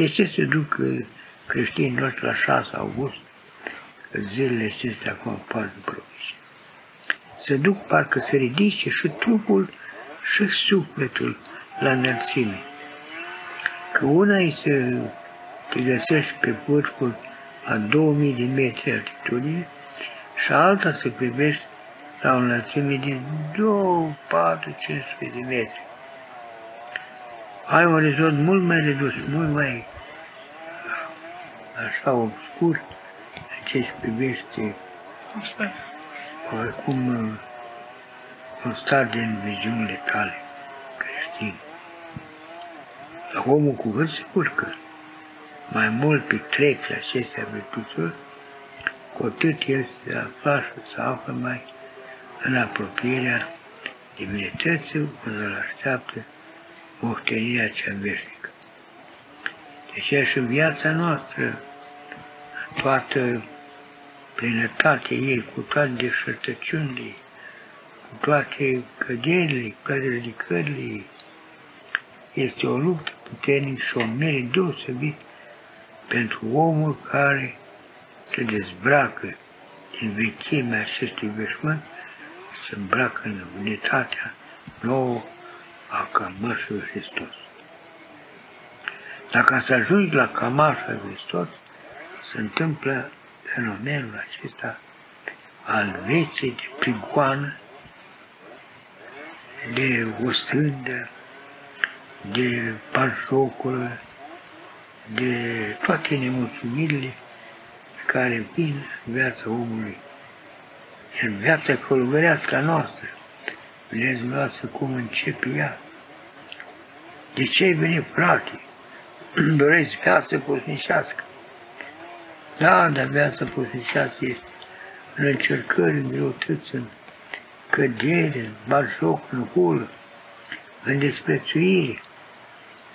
De ce se duc uh, creștinii noștri la 6 august, zilele acestea acum foarte propice? Se duc parcă se ridice și trupul și sufletul la înălțime. Că una e să te găsești pe vârful a 2000 de metri altitudine și alta să privești la o înălțime de 2, 4, 500 de metri. Ai un orizont mult mai redus, mult mai așa obscur în ce se privește oricum un stat din viziunile tale creștine. Dar omul cu cât se urcă mai mult pe trepte acestea virtuțuri, cu atât el se afla și se află mai în apropierea divinității unde îl așteaptă moștenirea cea veșnică. Deci și viața noastră, toată plinătatea ei, cu toate deșertăciunile cu toate căderile, cu toate ridicările este o luptă puternică și o mere deosebit pentru omul care se dezbracă din vechimea acestui veșmânt, se îmbracă în unitatea nouă a cămășului Hristos. Dacă să ajungi la cămașa Hristos, se întâmplă fenomenul acesta al vieții de prigoană, de osândă, de parjoculă, de toate nemulțumirile care vin în viața omului, în viața călugărească a noastră. Vedeți dumneavoastră cum începe ea. De ce ai venit, frate? Doresc viață pusnicească. Da, dar viața pusnicească este în încercări, în greutăți, în cădere, în barjoc, în hulă, în desprețuire.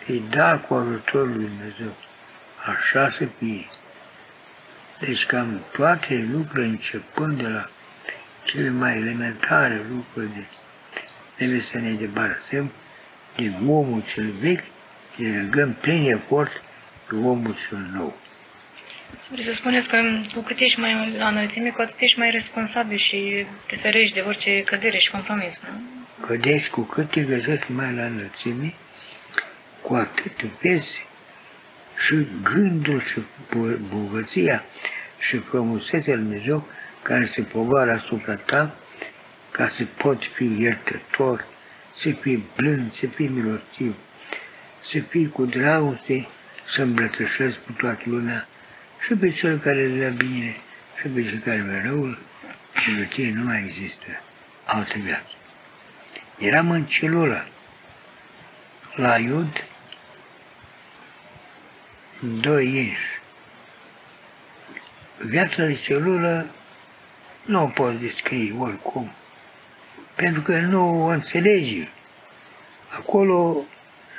Îi da cu ajutorul lui Dumnezeu. Așa să fie. Deci cam toate lucrurile începând de la cele mai elementare lucruri de trebuie să ne debarasăm de omul cel vechi, să legăm plin efort cu omul cel nou. Vreți să spuneți că cu cât ești mai la înălțime, cu atât ești mai responsabil și te ferești de orice cădere și compromis, nu? Cădești cu cât te găsești mai la înălțime, cu atât vezi și gândul și bogăția și frumusețea Lui Dumnezeu care se pogoară asupra ta ca să poți fi iertător, să fii blând, să fii milostiv, să fii cu dragoste, să îmbrățișezi cu toată lumea și pe cel care îți vrea bine și pe cel care vrea răul și pe tine nu mai există altă viață. Eram în celula la Iud, doi inși. Viața de celulă nu o poți descrie oricum, pentru că nu o înțelegi. Acolo,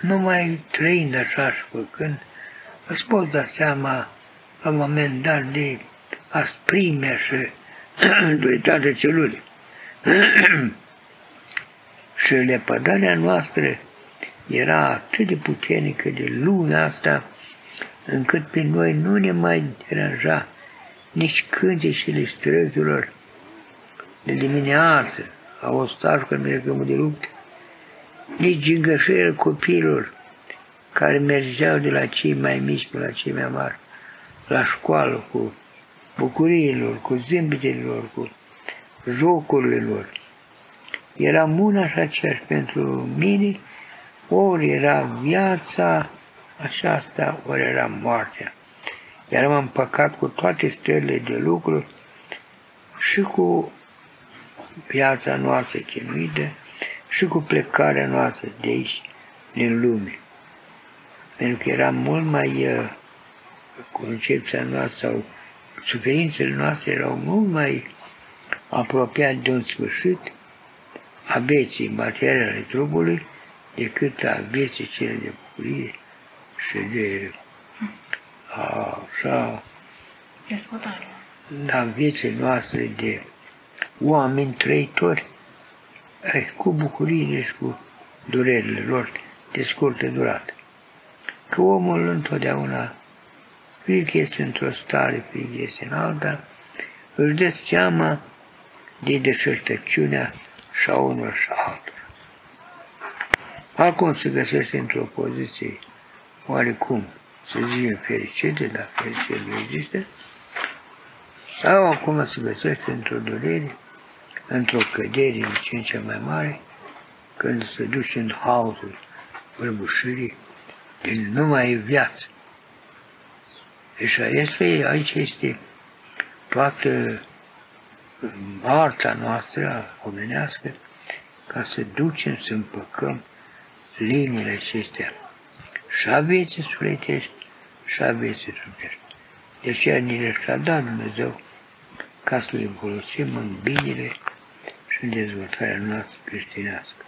numai trăind așa și făcând, îți poți da seama la un moment dat de asprimea și duritatea celulei. și lepădarea noastră era atât de puternică de lumea asta, încât pe noi nu ne mai deranja nici cântecele străzilor de dimineață, a ostașul când mergem de luptă, nici gingășirea copiilor care mergeau de la cei mai mici pe la cei mai mari, la școală cu bucuriilor, cu zâmbetelor, cu jocurile lor. Era mult și aceeași pentru mine, ori era viața aceasta, ori era moartea. Iar am împăcat cu toate stările de lucru și cu viața noastră chinuită și cu plecarea noastră de aici, din lume. Pentru că era mult mai uh, concepția noastră sau suferințele noastre erau mult mai apropiate de un sfârșit a vieții materiale trupului decât a vieții cele de bucurie și de așa Desfătare. la vieții noastre de oameni trăitori, eh, cu bucurile și cu durerile lor de scurtă durată. că omul întotdeauna, fie că este într-o stare, fie că este în alta, își dă seama de deșertăciunea și a unor și altor. Acum se găsește într-o poziție oarecum, să zicem, fericită, dar fericire nu există, sau acum se găsește într-o durere, într-o cădere din ce în ce mai mare, când se duce în haosul prăbușirii, din nu mai e viață. Deci este, aici este toată arta noastră omenească ca să ducem, să împăcăm liniile acestea și a vieții sufletești și a vieții trupești. De aceea ni le-a dat Dumnezeu ca să le folosim în binele și în dezvoltarea noastră creștinească.